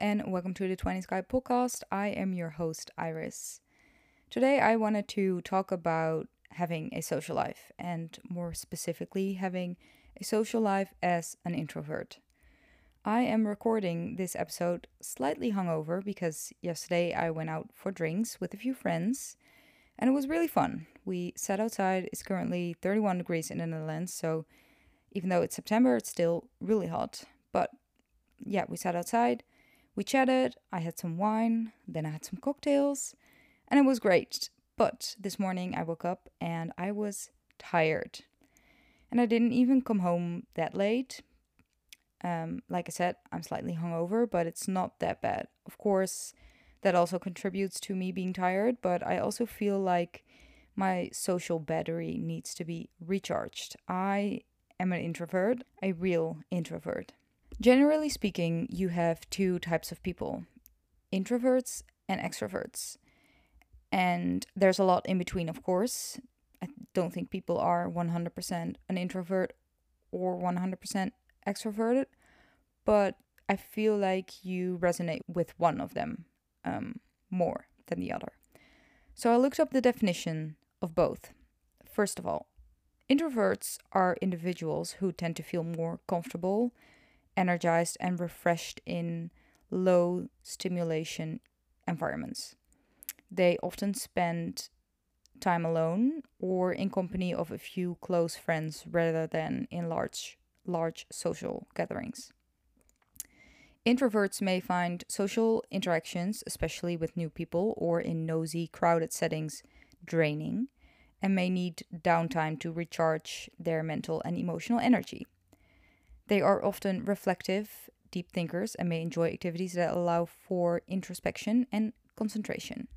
and welcome to the 20s Guide podcast. I am your host, Iris. Today, I wanted to talk about having a social life, and more specifically, having a social life as an introvert. I am recording this episode slightly hungover because yesterday I went out for drinks with a few friends and it was really fun. We sat outside, it's currently 31 degrees in the Netherlands, so even though it's September, it's still really hot. But yeah, we sat outside, we chatted, I had some wine, then I had some cocktails, and it was great. But this morning I woke up and I was tired. And I didn't even come home that late um, like I said, I'm slightly hungover, but it's not that bad. Of course, that also contributes to me being tired, but I also feel like my social battery needs to be recharged. I am an introvert, a real introvert. Generally speaking, you have two types of people introverts and extroverts. And there's a lot in between, of course. I don't think people are 100% an introvert or 100% extroverted, but I feel like you resonate with one of them um, more than the other. So I looked up the definition of both. First of all, introverts are individuals who tend to feel more comfortable, energized, and refreshed in low stimulation environments. They often spend time alone or in company of a few close friends rather than in large large social gatherings. Introverts may find social interactions, especially with new people or in nosy, crowded settings, draining and may need downtime to recharge their mental and emotional energy. They are often reflective, deep thinkers, and may enjoy activities that allow for introspection and concentration.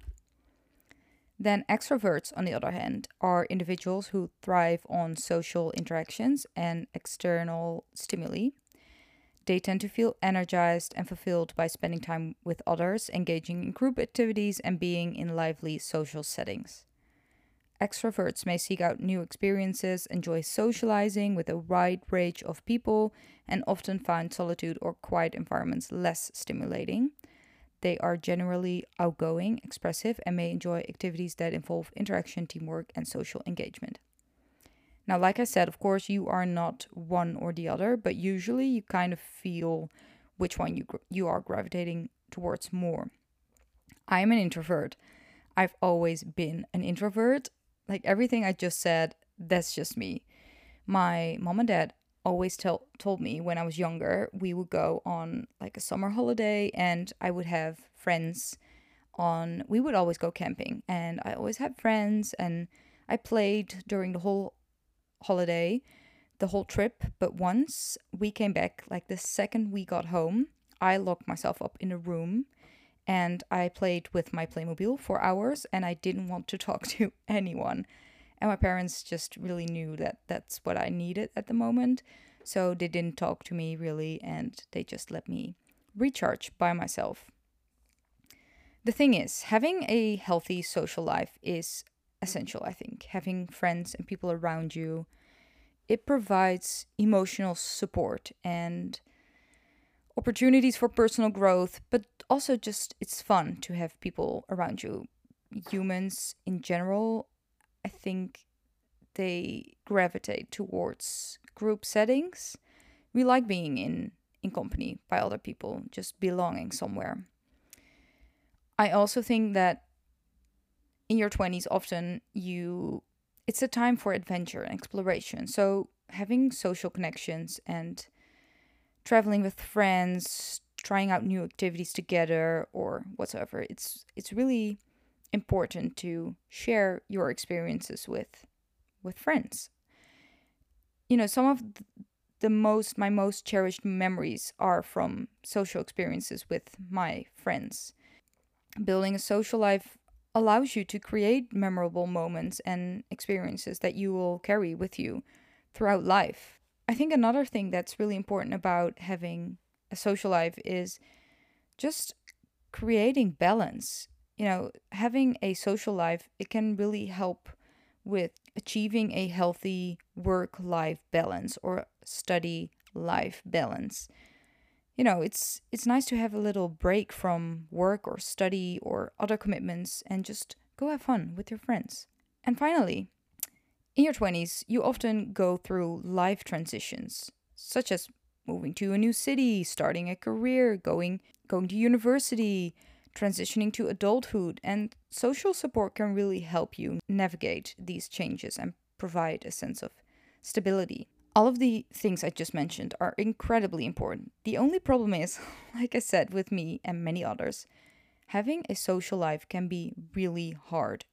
Then, extroverts, on the other hand, are individuals who thrive on social interactions and external stimuli. They tend to feel energized and fulfilled by spending time with others, engaging in group activities, and being in lively social settings. Extroverts may seek out new experiences, enjoy socializing with a wide range of people, and often find solitude or quiet environments less stimulating. They are generally outgoing, expressive, and may enjoy activities that involve interaction, teamwork, and social engagement. Now, like I said, of course, you are not one or the other, but usually you kind of feel which one you you are gravitating towards more. I am an introvert. I've always been an introvert. Like everything I just said, that's just me. My mom and dad always tell, told me when I was younger, we would go on like a summer holiday and I would have friends on, we would always go camping and I always had friends and I played during the whole holiday, the whole trip. But once we came back, like the second we got home, I locked myself up in a room and I played with my Playmobil for hours and I didn't want to talk to anyone. And my parents just really knew that that's what I needed at the moment. So they didn't talk to me really and they just let me recharge by myself. The thing is, having a healthy social life is essential, I think. Having friends and people around you, it provides emotional support and opportunities for personal growth, but also just it's fun to have people around you. Humans in general I think they gravitate towards group settings. We like being in in company by other people, just belonging somewhere. I also think that in your 20s often you it's a time for adventure and exploration. So having social connections and traveling with friends, trying out new activities together or whatsoever, it's it's really important to share your experiences with with friends. You know, some of the most my most cherished memories are from social experiences with my friends. Building a social life allows you to create memorable moments and experiences that you will carry with you throughout life. I think another thing that's really important about having a social life is just creating balance you know, having a social life, it can really help with achieving a healthy work life balance or study life balance. you know, it's it's nice to have a little break from work or study or other commitments and just go have fun with your friends. And finally, in your 20s, you often go through life transitions, such as moving to a new city, starting a career, going going to university, transitioning to adulthood, and social support can really help you navigate these changes and provide a sense of stability. All of the things I just mentioned are incredibly important. The only problem is, like I said with me and many others, having a social life can be really hard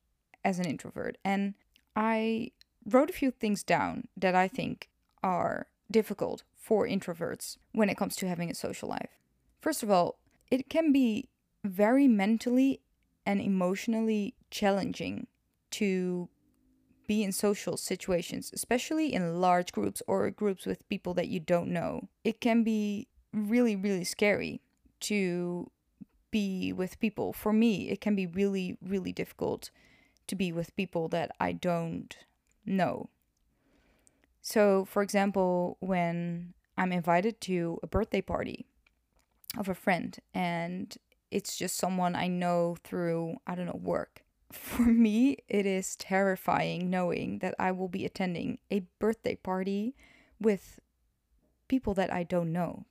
as an introvert. And I wrote a few things down that I think are difficult for introverts when it comes to having a social life. First of all, it can be very mentally and emotionally challenging to be in social situations, especially in large groups or groups with people that you don't know. It can be really, really scary to be with people. For me, it can be really, really difficult to be with people that I don't know. So, for example, when I'm invited to a birthday party of a friend and it's just someone I know through, I don't know, work for me, it is terrifying knowing that I will be attending a birthday party with people that I don't know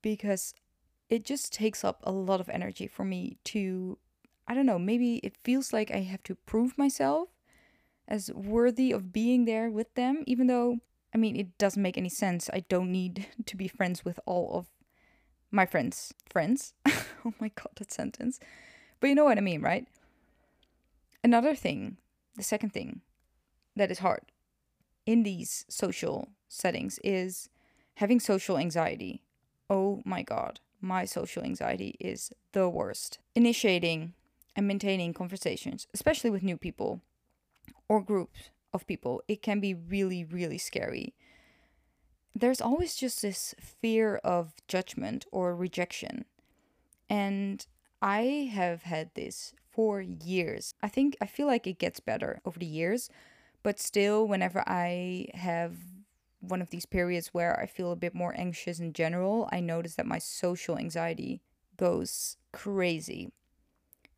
because it just takes up a lot of energy for me to, I don't know, maybe it feels like I have to prove myself as worthy of being there with them, even though, I mean, it doesn't make any sense. I don't need to be friends with all of my friends' friends. oh my god, that sentence. But you know what I mean, right? Another thing, the second thing that is hard in these social settings is having social anxiety. Oh my god, my social anxiety is the worst. Initiating and maintaining conversations, especially with new people or groups of people, it can be really, really scary. There's always just this fear of judgment or rejection. And I have had this for years. I think I feel like it gets better over the years, but still, whenever I have one of these periods where I feel a bit more anxious in general, I notice that my social anxiety goes crazy.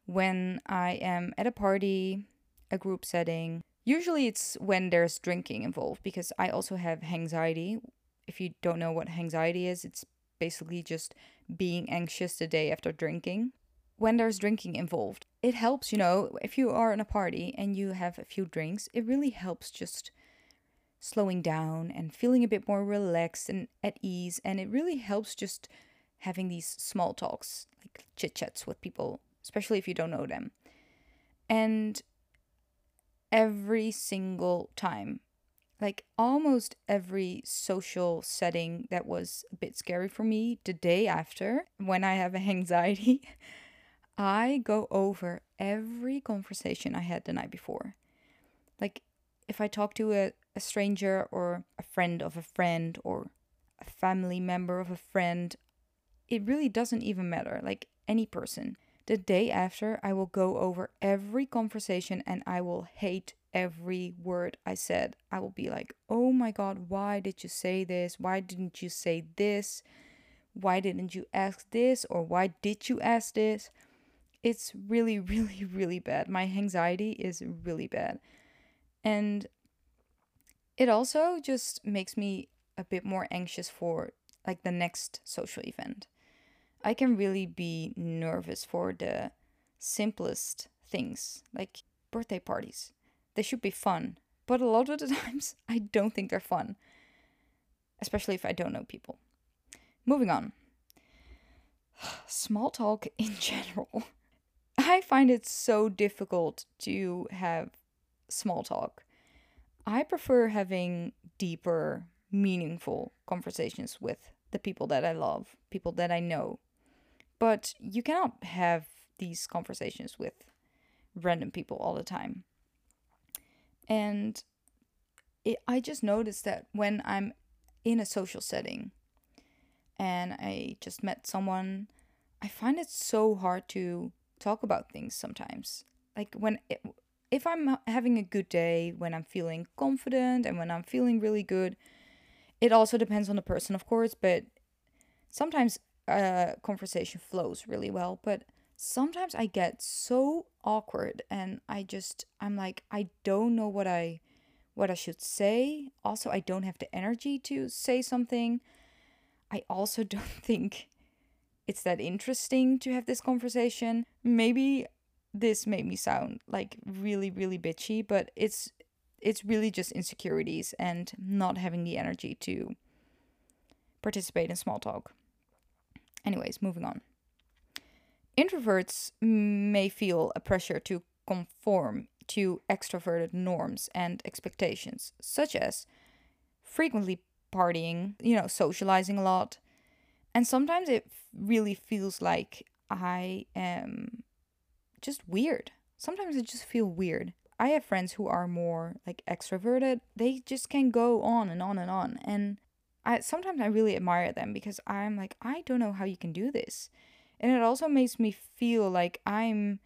When I am at a party, a group setting, usually it's when there's drinking involved because I also have hangxiety. If you don't know what hangxiety is, it's basically just being anxious the day after drinking when there's drinking involved, it helps, you know, if you are in a party and you have a few drinks, it really helps just slowing down and feeling a bit more relaxed and at ease. And it really helps just having these small talks, like chit chats with people, especially if you don't know them. And every single time, like almost every social setting that was a bit scary for me, the day after, when I have hangxiety, I go over every conversation I had the night before. Like, if I talk to a, a stranger or a friend of a friend or a family member of a friend, it really doesn't even matter. Like, any person. The day after, I will go over every conversation and I will hate every word I said. I will be like, oh my god, why did you say this? Why didn't you say this? Why didn't you ask this? Or why did you ask this? it's really, really, really bad. My anxiety is really bad. And it also just makes me a bit more anxious for like the next social event. I can really be nervous for the simplest things, like birthday parties. They should be fun, but a lot of the times I don't think they're fun, especially if I don't know people. Moving on. Small talk in general I find it so difficult to have small talk. I prefer having deeper, meaningful conversations with the people that I love, people that I know. But you cannot have these conversations with random people all the time. And it, I just noticed that when I'm in a social setting and I just met someone, I find it so hard to talk about things sometimes. Like when it, if I'm having a good day, when I'm feeling confident and when I'm feeling really good, it also depends on the person, of course, but sometimes a conversation flows really well, but sometimes I get so awkward and I just I'm like I don't know what I what I should say. Also, I don't have the energy to say something. I also don't think it's that interesting to have this conversation. Maybe this made me sound like really really bitchy, but it's it's really just insecurities and not having the energy to participate in small talk. Anyways, moving on. Introverts may feel a pressure to conform to extroverted norms and expectations, such as frequently partying, you know, socializing a lot. And sometimes it really feels like I am just weird. Sometimes I just feel weird. I have friends who are more like extroverted. They just can go on and on and on. And I sometimes I really admire them because I'm like, I don't know how you can do this. And it also makes me feel like I'm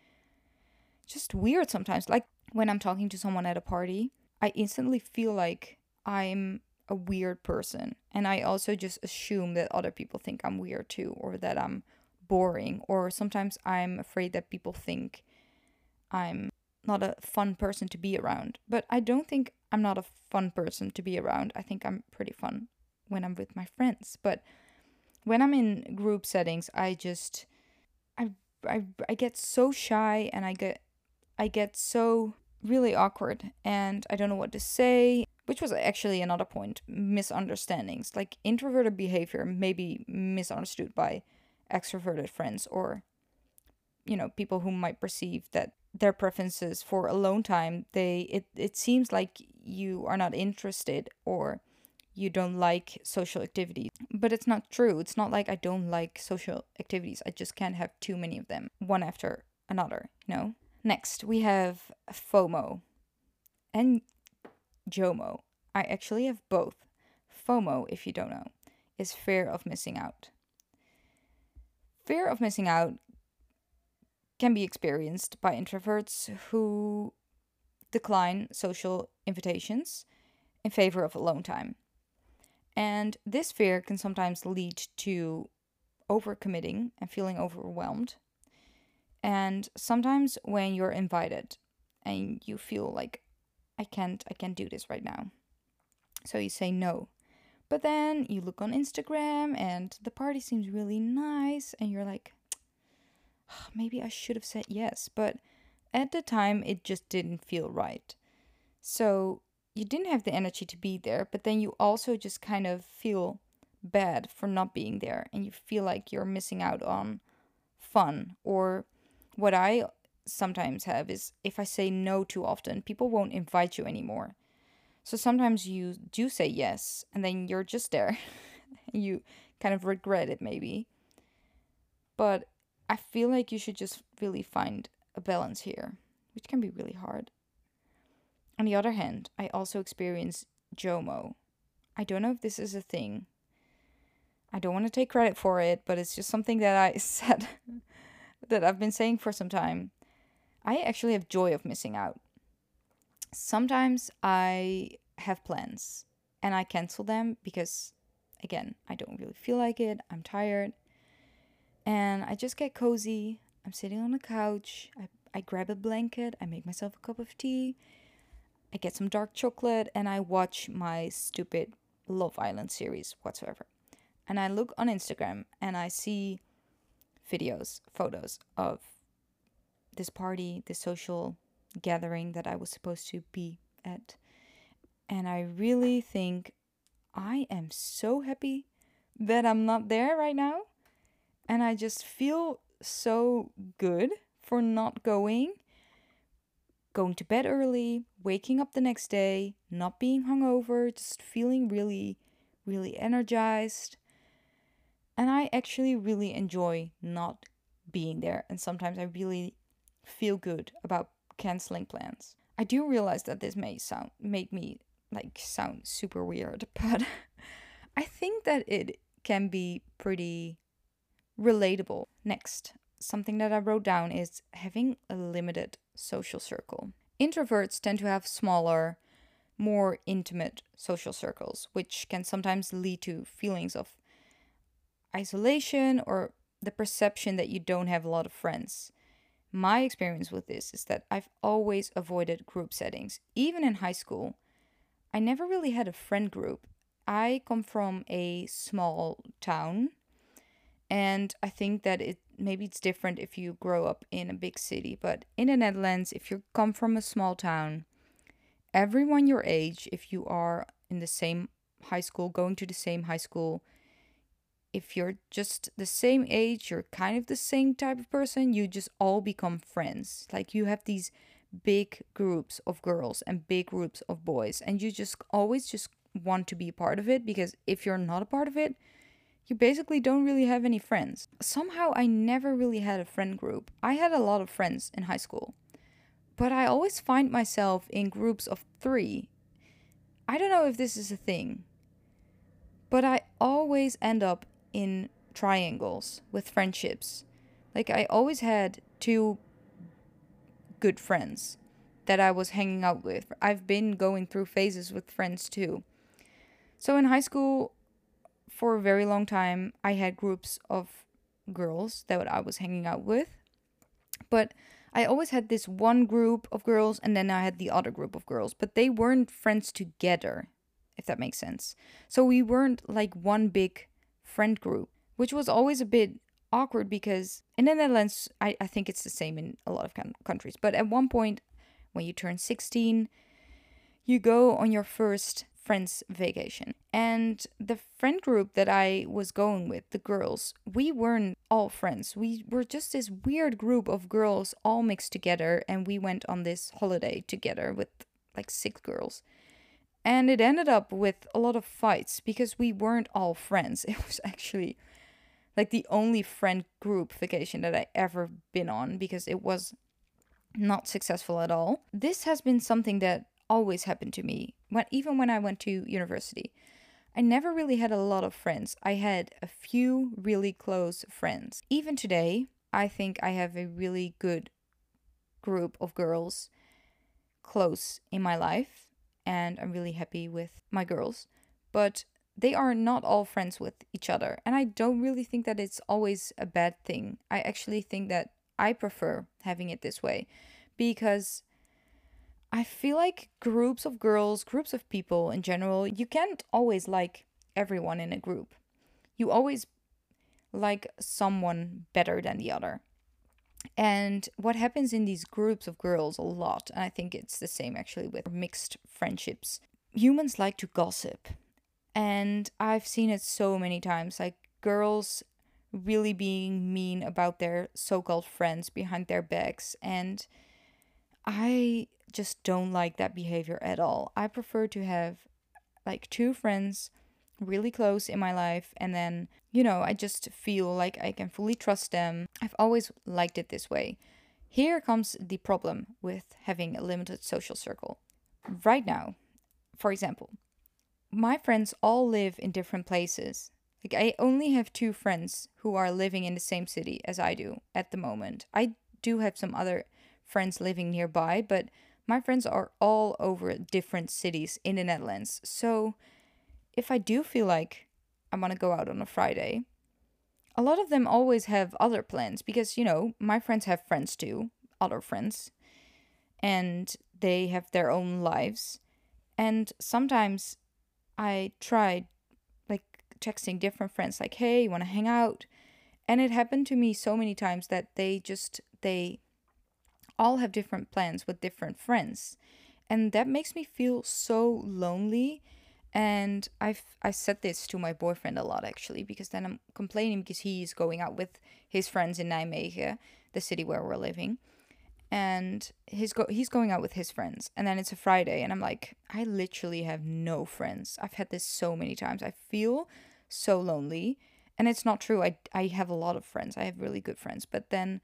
just weird sometimes. Like when I'm talking to someone at a party, I instantly feel like I'm a weird person. And I also just assume that other people think I'm weird too, or that I'm boring, or sometimes I'm afraid that people think I'm not a fun person to be around. But I don't think I'm not a fun person to be around. I think I'm pretty fun when I'm with my friends. But when I'm in group settings, I just I I I get so shy and I get I get so really awkward and I don't know what to say, which was actually another point, misunderstandings. Like introverted behavior may be misunderstood by extroverted friends or you know, people who might perceive that their preferences for alone time, they it, it seems like you are not interested or you don't like social activities. But it's not true. It's not like I don't like social activities. I just can't have too many of them, one after another, you know? Next, we have FOMO and JOMO. I actually have both. FOMO, if you don't know, is fear of missing out. Fear of missing out can be experienced by introverts who decline social invitations in favor of alone time. And this fear can sometimes lead to overcommitting and feeling overwhelmed. And sometimes when you're invited and you feel like I can't I can't do this right now. So you say no. But then you look on Instagram and the party seems really nice and you're like ah, maybe I should have said yes, but at the time it just didn't feel right. So you didn't have the energy to be there, but then you also just kind of feel bad for not being there and you feel like you're missing out on fun. Or what I sometimes have is if I say no too often, people won't invite you anymore. So sometimes you do say yes and then you're just there. you kind of regret it maybe. But I feel like you should just really find a balance here, which can be really hard. On the other hand, I also experience JOMO. I don't know if this is a thing. I don't want to take credit for it, but it's just something that I said that I've been saying for some time. I actually have joy of missing out. Sometimes I have plans and I cancel them because, again, I don't really feel like it. I'm tired. And I just get cozy. I'm sitting on the couch. I, I grab a blanket. I make myself a cup of tea. I get some dark chocolate and I watch my stupid Love Island series whatsoever. And I look on Instagram and I see videos, photos of this party, this social gathering that I was supposed to be at. And I really think I am so happy that I'm not there right now. And I just feel so good for not going going to bed early, waking up the next day, not being hungover, just feeling really, really energized. And I actually really enjoy not being there. And sometimes I really feel good about canceling plans. I do realize that this may sound make me like sound super weird, but I think that it can be pretty relatable. Next, something that I wrote down is having a limited social circle. Introverts tend to have smaller, more intimate social circles, which can sometimes lead to feelings of isolation or the perception that you don't have a lot of friends. My experience with this is that I've always avoided group settings. Even in high school, I never really had a friend group. I come from a small town, and I think that it maybe it's different if you grow up in a big city, but in the Netherlands, if you come from a small town, everyone your age, if you are in the same high school, going to the same high school, if you're just the same age, you're kind of the same type of person, you just all become friends. Like you have these big groups of girls and big groups of boys, and you just always just want to be a part of it because if you're not a part of it, you basically don't really have any friends. Somehow, I never really had a friend group. I had a lot of friends in high school, but I always find myself in groups of three. I don't know if this is a thing, but I always end up in triangles with friendships. Like I always had two good friends that I was hanging out with. I've been going through phases with friends too. So in high school, for a very long time, I had groups of girls that I was hanging out with. But I always had this one group of girls and then I had the other group of girls, but they weren't friends together, if that makes sense. So we weren't like one big friend group, which was always a bit awkward because in the Netherlands, I, I think it's the same in a lot of countries. But at one point, when you turn 16, you go on your first friends vacation. And the friend group that I was going with, the girls, we weren't all friends. We were just this weird group of girls all mixed together and we went on this holiday together with like six girls. And it ended up with a lot of fights because we weren't all friends. It was actually like the only friend group vacation that I ever been on because it was not successful at all. This has been something that always happened to me when even when I went to university. I never really had a lot of friends. I had a few really close friends. Even today, I think I have a really good group of girls close in my life and I'm really happy with my girls. But they are not all friends with each other. And I don't really think that it's always a bad thing. I actually think that I prefer having it this way because I feel like groups of girls, groups of people in general, you can't always like everyone in a group. You always like someone better than the other. And what happens in these groups of girls a lot, and I think it's the same actually with mixed friendships, humans like to gossip. And I've seen it so many times like girls really being mean about their so called friends behind their backs. And I just don't like that behavior at all. I prefer to have like two friends really close in my life and then you know i just feel like i can fully trust them. I've always liked it this way. Here comes the problem with having a limited social circle. Right now for example my friends all live in different places. Like i only have two friends who are living in the same city as i do at the moment. I do have some other friends living nearby but my friends are all over different cities in the netherlands so if I do feel like I want to go out on a Friday, a lot of them always have other plans because, you know, my friends have friends too, other friends, and they have their own lives. And sometimes I try like texting different friends, like, hey, you want to hang out? And it happened to me so many times that they just, they all have different plans with different friends. And that makes me feel so lonely and I've I said this to my boyfriend a lot actually because then I'm complaining because he's going out with his friends in Nijmegen, the city where we're living, and he's go he's going out with his friends, and then it's a Friday, and I'm like, I literally have no friends. I've had this so many times. I feel so lonely, and it's not true. I I have a lot of friends. I have really good friends, but then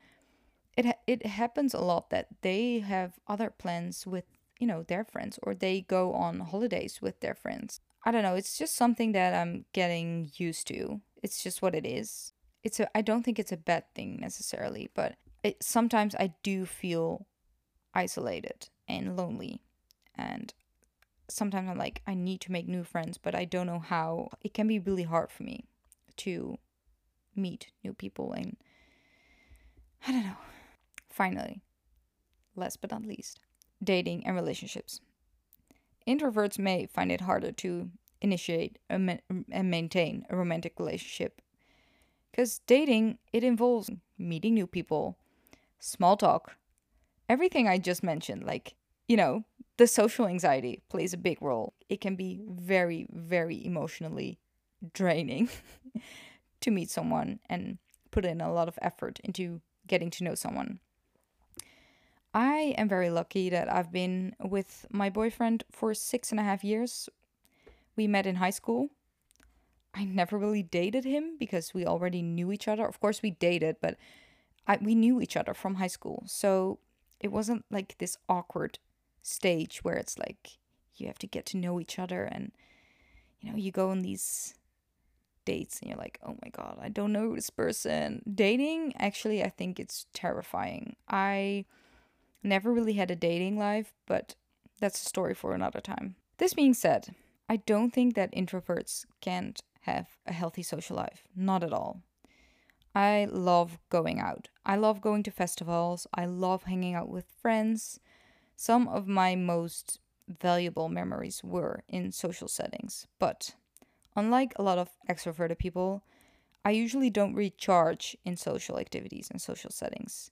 it it happens a lot that they have other plans with you know, their friends or they go on holidays with their friends. I don't know, it's just something that I'm getting used to. It's just what it is. It's a I don't think it's a bad thing necessarily, but it, sometimes I do feel isolated and lonely. And sometimes I'm like I need to make new friends, but I don't know how. It can be really hard for me to meet new people and I don't know. Finally, last but not least, dating and relationships. Introverts may find it harder to initiate and maintain a romantic relationship because dating it involves meeting new people, small talk, everything I just mentioned, like, you know, the social anxiety plays a big role. It can be very, very emotionally draining to meet someone and put in a lot of effort into getting to know someone. I am very lucky that I've been with my boyfriend for six and a half years. We met in high school. I never really dated him because we already knew each other. Of course, we dated, but I, we knew each other from high school. So it wasn't like this awkward stage where it's like you have to get to know each other and you know you go on these dates and you're like oh my god i don't know this person dating actually i think it's terrifying i never really had a dating life but that's a story for another time this being said i don't think that introverts can't have a healthy social life not at all I love going out. I love going to festivals. I love hanging out with friends. Some of my most valuable memories were in social settings, but unlike a lot of extroverted people, I usually don't recharge in social activities and social settings.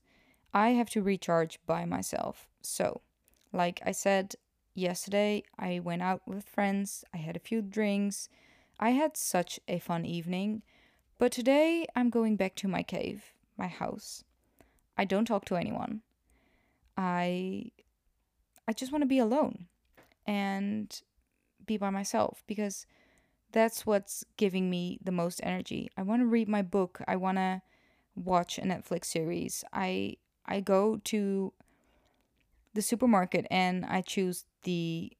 I have to recharge by myself. So, like I said yesterday, I went out with friends, I had a few drinks, I had such a fun evening. But today I'm going back to my cave, my house. I don't talk to anyone. I I just want to be alone and be by myself because that's what's giving me the most energy. I want to read my book. I want to watch a Netflix series. I I go to the supermarket and I choose the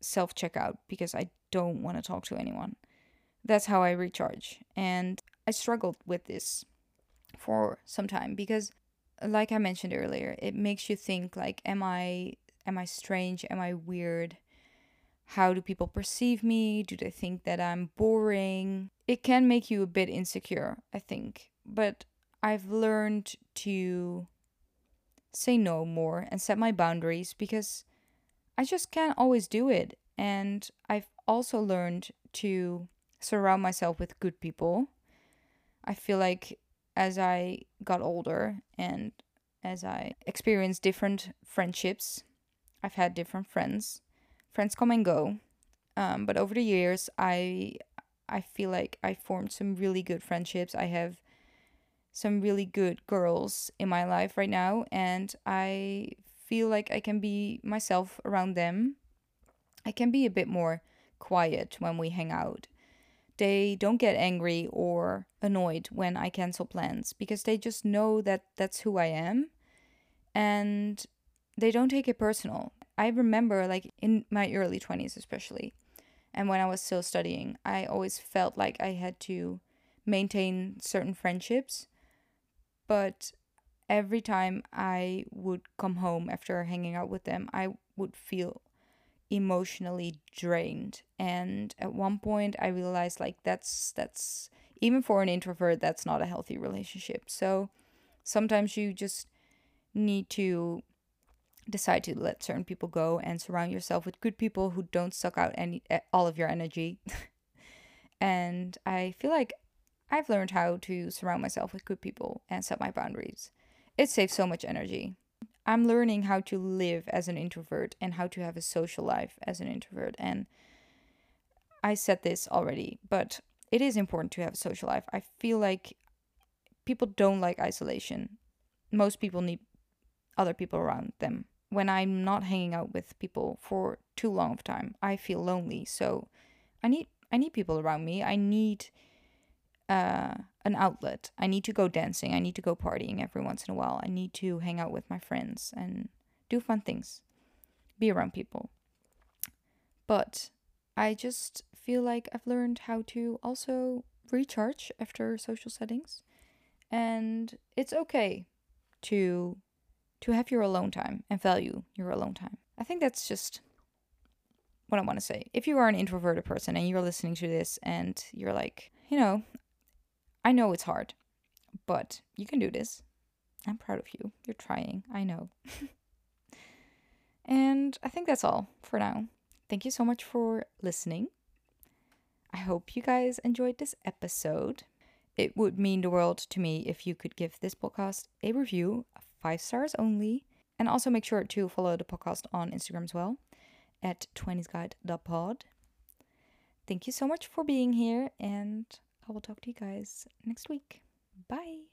self checkout because I don't want to talk to anyone that's how I recharge. And I struggled with this for some time because like I mentioned earlier, it makes you think like am I am I strange? Am I weird? How do people perceive me? Do they think that I'm boring? It can make you a bit insecure, I think. But I've learned to say no more and set my boundaries because I just can't always do it. And I've also learned to surround myself with good people. I feel like as I got older and as I experienced different friendships, I've had different friends. Friends come and go. Um, but over the years, I I feel like I formed some really good friendships. I have some really good girls in my life right now, and I feel like I can be myself around them. I can be a bit more quiet when we hang out they don't get angry or annoyed when I cancel plans because they just know that that's who I am and they don't take it personal. I remember, like, in my early 20s, especially, and when I was still studying, I always felt like I had to maintain certain friendships. But every time I would come home after hanging out with them, I would feel emotionally drained. And at one point i realized like that's that's even for an introvert that's not a healthy relationship. So sometimes you just need to decide to let certain people go and surround yourself with good people who don't suck out any eh, all of your energy. And i feel like i've learned how to surround myself with good people and set my boundaries it saves so much energy I'm learning how to live as an introvert and how to have a social life as an introvert. And I said this already, but it is important to have a social life. I feel like people don't like isolation. Most people need other people around them. When I'm not hanging out with people for too long of time, I feel lonely. So I need I need people around me. I need uh, an outlet. I need to go dancing. I need to go partying every once in a while. I need to hang out with my friends and do fun things, be around people. But I just feel like I've learned how to also recharge after social settings. And it's okay to to have your alone time and value your alone time. I think that's just what I want to say. If you are an introverted person and you're listening to this and you're like, you know, I know it's hard, but you can do this. I'm proud of you. You're trying. I know. and I think that's all for now. Thank you so much for listening. I hope you guys enjoyed this episode. It would mean the world to me if you could give this podcast a review, five stars only, and also make sure to follow the podcast on Instagram as well at 20sguide.pod. Thank you so much for being here, and I will talk to you guys next week. Bye.